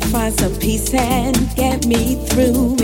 to find some peace and get me through.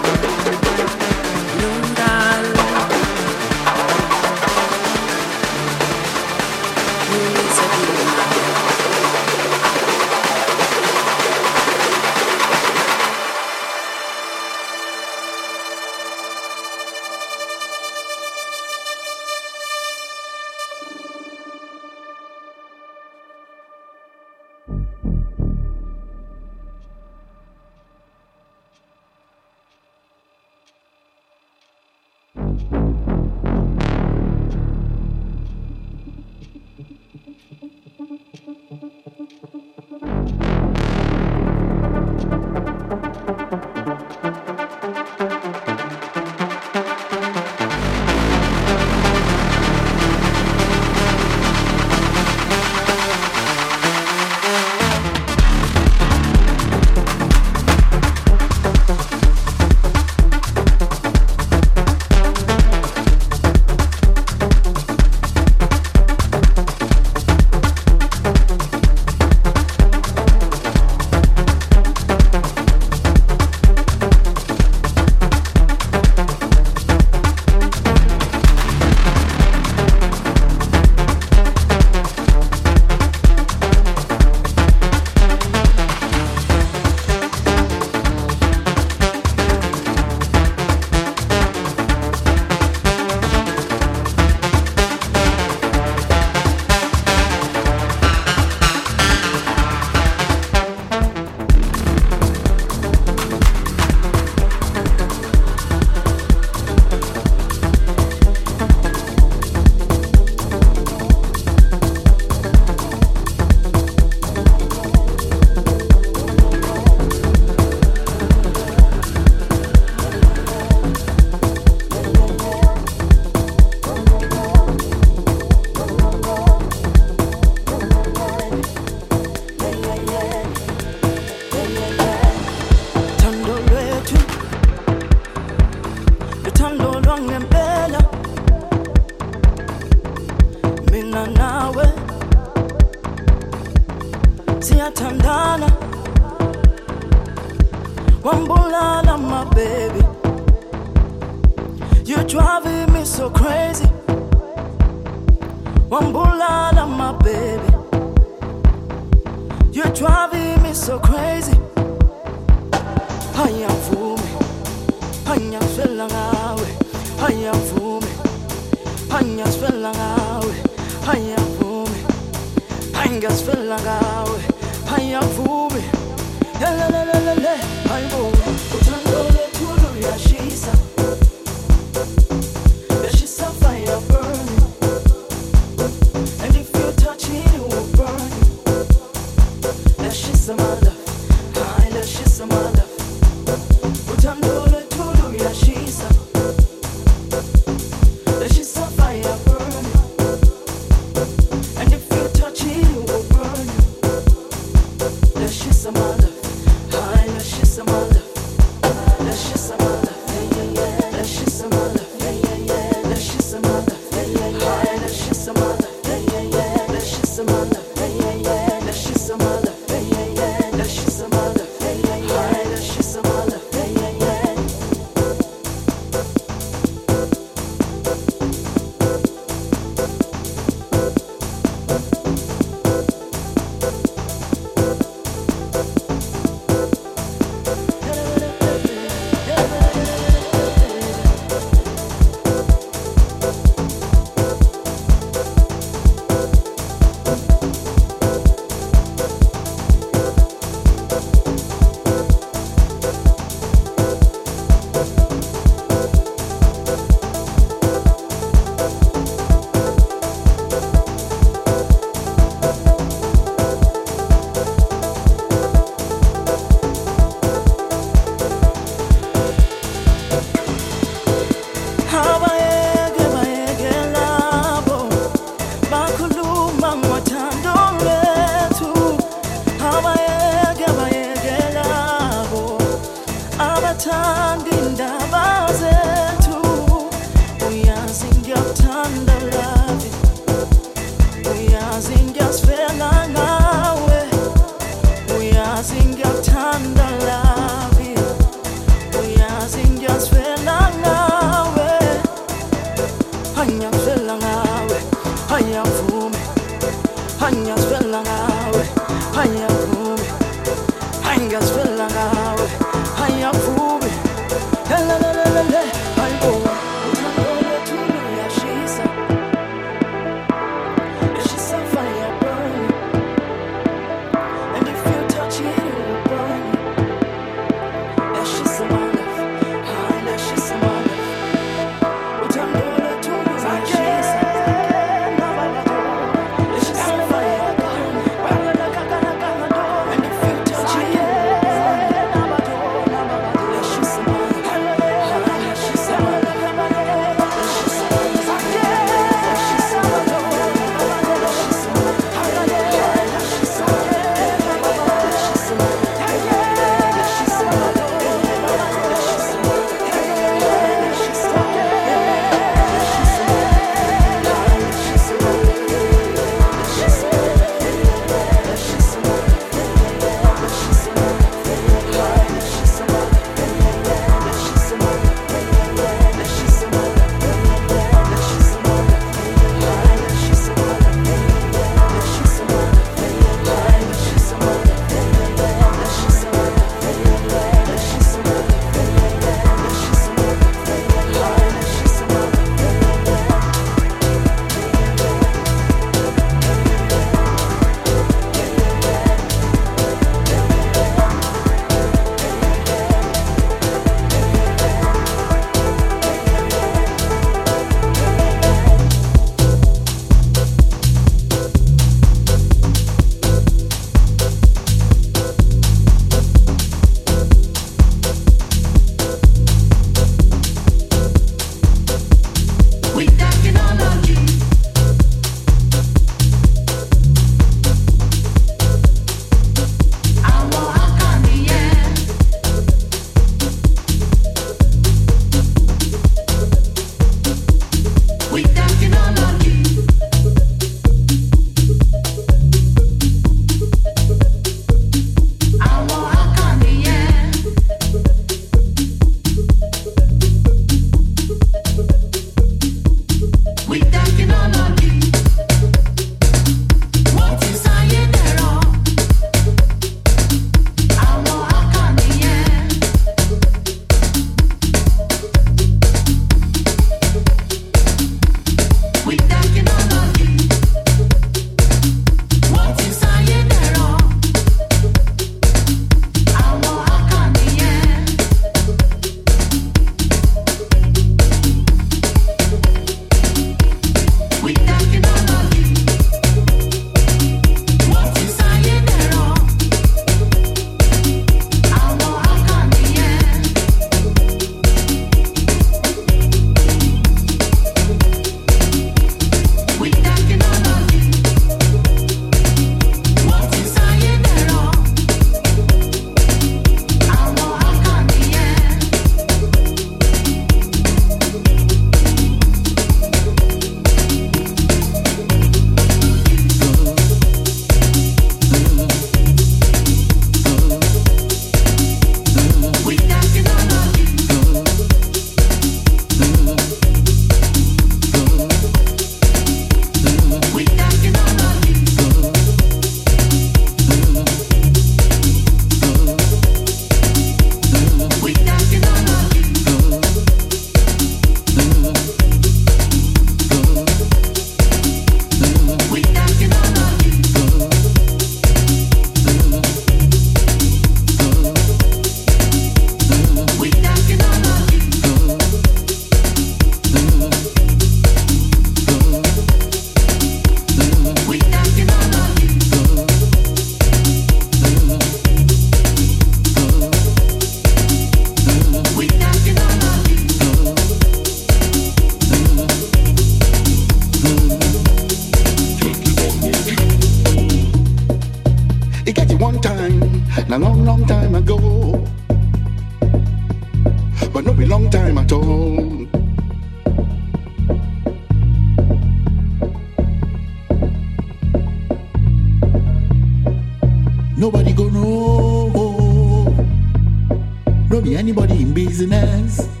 In